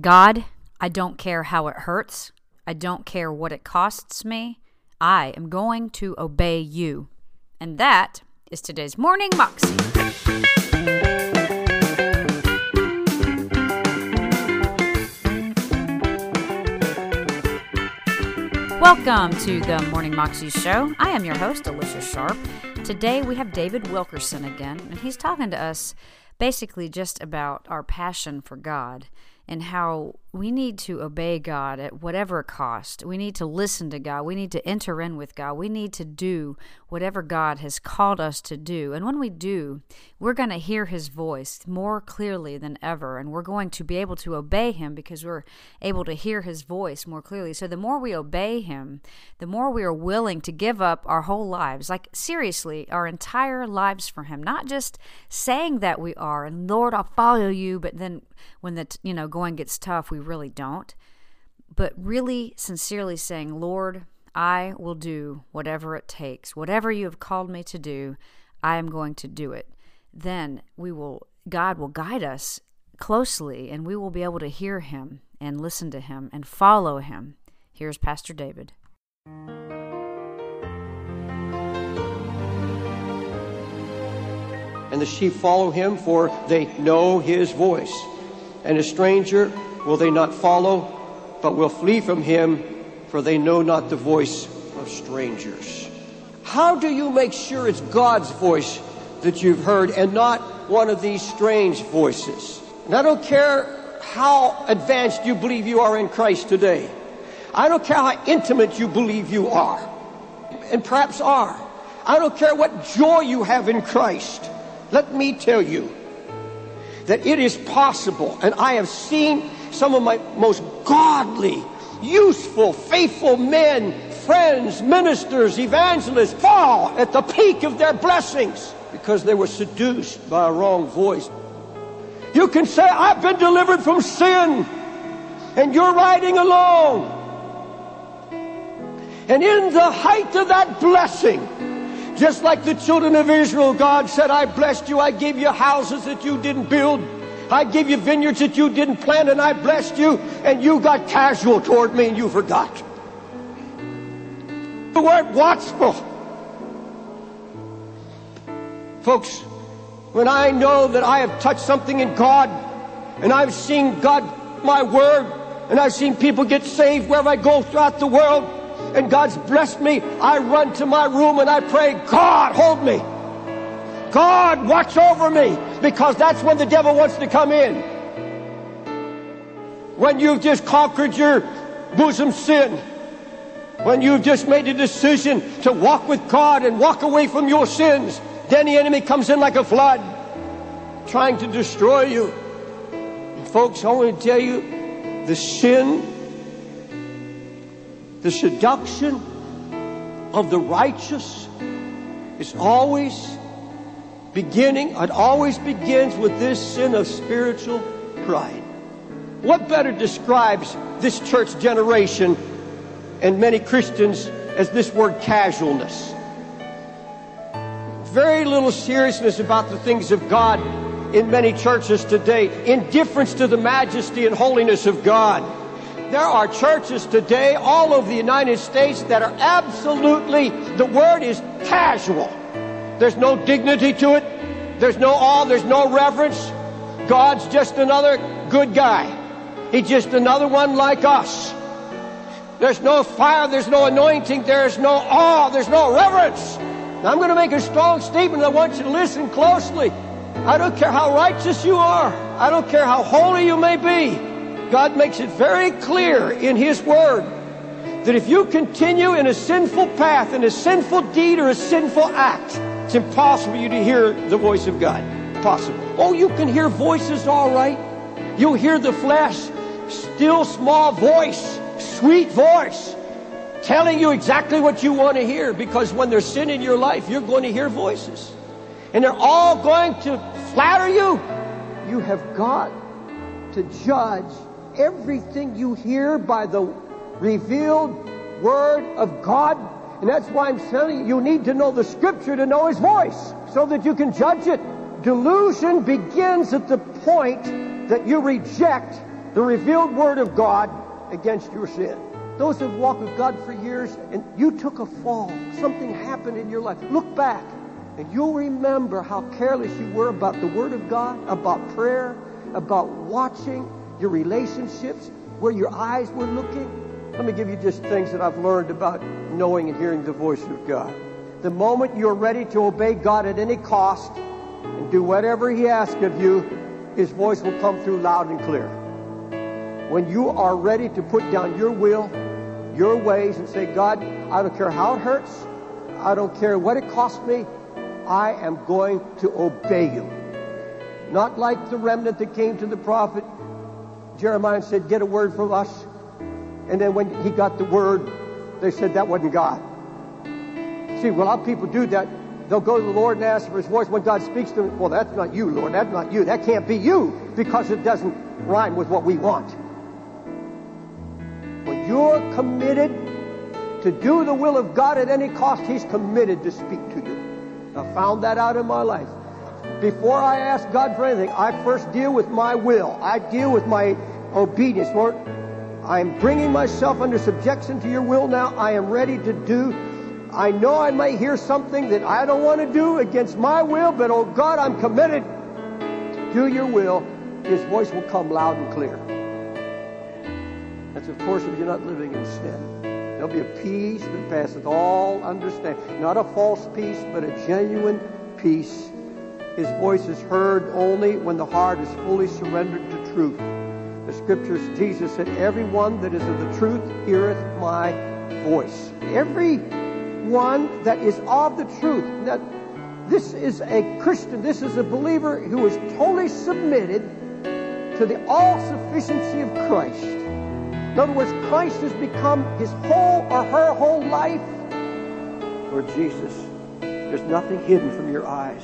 God, I don't care how it hurts. I don't care what it costs me. I am going to obey you. And that is today's Morning Moxie. Welcome to the Morning Moxie Show. I am your host, Alicia Sharp. Today we have David Wilkerson again, and he's talking to us basically just about our passion for God and how we need to obey God at whatever cost. We need to listen to God. We need to enter in with God. We need to do whatever God has called us to do. And when we do, we're going to hear His voice more clearly than ever. And we're going to be able to obey Him because we're able to hear His voice more clearly. So the more we obey Him, the more we are willing to give up our whole lives like seriously, our entire lives for Him. Not just saying that we are, and Lord, I'll follow you, but then when the you know going gets tough, we really don't. But really sincerely saying, Lord, I will do whatever it takes. Whatever you have called me to do, I am going to do it. Then we will God will guide us closely and we will be able to hear him and listen to him and follow him. Here's Pastor David. And the sheep follow him, for they know his voice. And a stranger will they not follow, but will flee from him, for they know not the voice of strangers. How do you make sure it's God's voice that you've heard and not one of these strange voices? And I don't care how advanced you believe you are in Christ today. I don't care how intimate you believe you are, and perhaps are. I don't care what joy you have in Christ. Let me tell you that it is possible, and I have seen some of my most godly, useful, faithful men, friends, ministers, evangelists fall at the peak of their blessings because they were seduced by a wrong voice. You can say, I've been delivered from sin, and you're riding along. And in the height of that blessing, just like the children of Israel, God said, I blessed you, I gave you houses that you didn't build. I gave you vineyards that you didn't plant, and I blessed you, and you got casual toward me and you forgot. The word watchful. Folks, when I know that I have touched something in God, and I've seen God, my word, and I've seen people get saved wherever I go throughout the world, and God's blessed me, I run to my room and I pray, God, hold me. God, watch over me because that's when the devil wants to come in. When you've just conquered your bosom sin, when you've just made a decision to walk with God and walk away from your sins, then the enemy comes in like a flood, trying to destroy you. And folks, I want to tell you the sin, the seduction of the righteous is always beginning, it always begins with this sin of spiritual pride. What better describes this church generation and many Christians as this word casualness? Very little seriousness about the things of God in many churches today, indifference to the majesty and holiness of God. There are churches today all over the United States that are absolutely, the word is casual. There's no dignity to it. There's no awe. There's no reverence. God's just another good guy. He's just another one like us. There's no fire. There's no anointing. There's no awe. There's no reverence. Now, I'm going to make a strong statement. I want you to listen closely. I don't care how righteous you are. I don't care how holy you may be. God makes it very clear in His Word that if you continue in a sinful path, in a sinful deed, or a sinful act, it's impossible for you to hear the voice of God. Possible. Oh, you can hear voices all right. You'll hear the flesh, still small voice, sweet voice, telling you exactly what you want to hear because when there's sin in your life, you're going to hear voices. And they're all going to flatter you. You have got to judge everything you hear by the revealed Word of God and that's why I'm telling you, you need to know the scripture to know his voice so that you can judge it. Delusion begins at the point that you reject the revealed Word of God against your sin. Those who have walked with God for years and you took a fall, something happened in your life. Look back and you'll remember how careless you were about the Word of God, about prayer, about watching your relationships, where your eyes were looking. Let me give you just things that I've learned about knowing and hearing the voice of God. The moment you're ready to obey God at any cost and do whatever He asks of you, His voice will come through loud and clear. When you are ready to put down your will, your ways, and say, God, I don't care how it hurts, I don't care what it costs me, I am going to obey you. Not like the remnant that came to the prophet Jeremiah said, Get a word from us. And then when he got the word, they said that wasn't God. See, a lot of people do that. They'll go to the Lord and ask for his voice. When God speaks to them, well, that's not you, Lord. That's not you. That can't be you because it doesn't rhyme with what we want. When you're committed to do the will of God at any cost, he's committed to speak to you. I found that out in my life. Before I ask God for anything, I first deal with my will. I deal with my obedience. Lord, I'm bringing myself under subjection to your will now. I am ready to do. I know I may hear something that I don't want to do against my will, but oh God, I'm committed to do your will. His voice will come loud and clear. That's, of course, if you're not living in sin. There'll be a peace that passeth all understanding. Not a false peace, but a genuine peace his voice is heard only when the heart is fully surrendered to truth. The scriptures, Jesus said, Everyone that is of the truth heareth my voice. Every one that is of the truth. Now, this is a Christian, this is a believer who is totally submitted to the all sufficiency of Christ. In other words, Christ has become his whole or her whole life. Lord Jesus, there's nothing hidden from your eyes.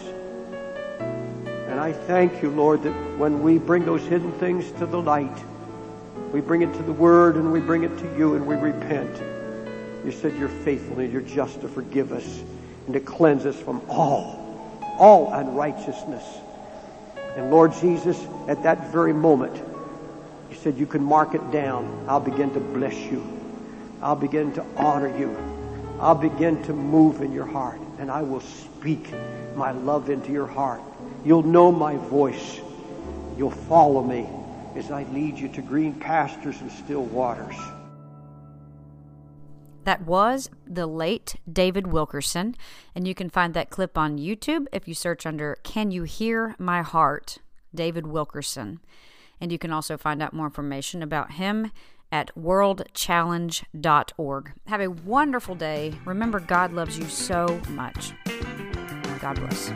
And I thank you, Lord, that when we bring those hidden things to the light, we bring it to the Word and we bring it to you and we repent. You said you're faithful and you're just to forgive us and to cleanse us from all, all unrighteousness. And Lord Jesus, at that very moment, you said you can mark it down. I'll begin to bless you. I'll begin to honor you. I'll begin to move in your heart and I will speak my love into your heart. You'll know my voice. You'll follow me as I lead you to green pastures and still waters. That was the late David Wilkerson, and you can find that clip on YouTube if you search under Can You Hear My Heart? David Wilkerson. And you can also find out more information about him at worldchallenge.org. Have a wonderful day. Remember, God loves you so much. God bless.